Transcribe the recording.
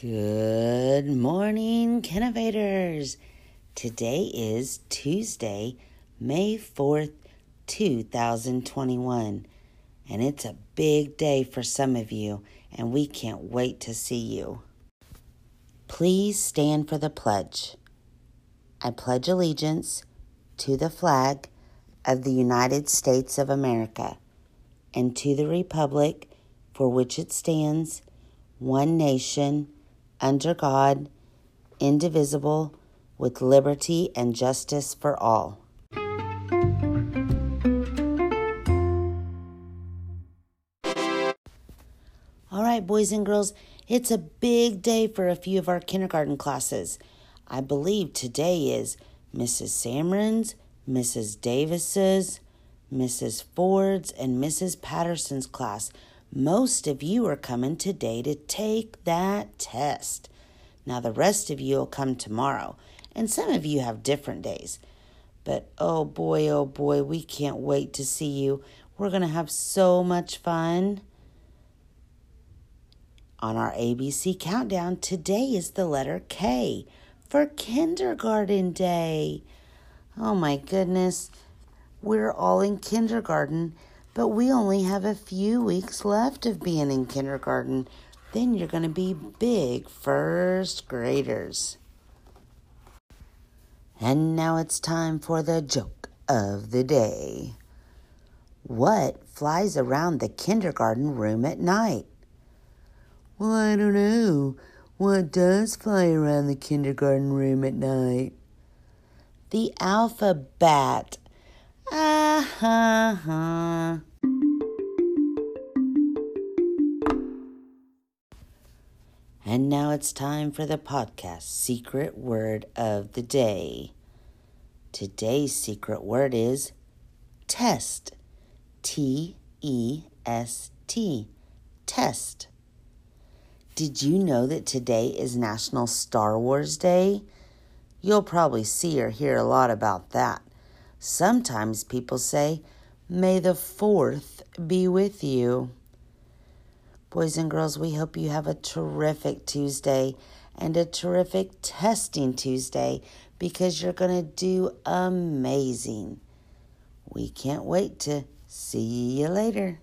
Good morning, Kinnovators. Today is Tuesday, May 4th, 2021, and it's a big day for some of you, and we can't wait to see you. Please stand for the pledge. I pledge allegiance to the flag of the United States of America and to the republic for which it stands, one nation, under God, indivisible, with liberty and justice for all. All right, boys and girls, it's a big day for a few of our kindergarten classes. I believe today is Mrs. Samron's, Mrs. Davis's, Mrs. Ford's, and Mrs. Patterson's class. Most of you are coming today to take that test. Now, the rest of you will come tomorrow, and some of you have different days. But oh boy, oh boy, we can't wait to see you. We're going to have so much fun. On our ABC countdown, today is the letter K for Kindergarten Day. Oh my goodness, we're all in kindergarten but we only have a few weeks left of being in kindergarten. Then you're going to be big first graders. And now it's time for the joke of the day. What flies around the kindergarten room at night? Well, I don't know. What does fly around the kindergarten room at night? The alphabet. Ah ha ha. And now it's time for the podcast secret word of the day. Today's secret word is test. T E S T. Test. Did you know that today is National Star Wars Day? You'll probably see or hear a lot about that. Sometimes people say, May the 4th be with you. Boys and girls, we hope you have a terrific Tuesday and a terrific testing Tuesday because you're going to do amazing. We can't wait to see you later.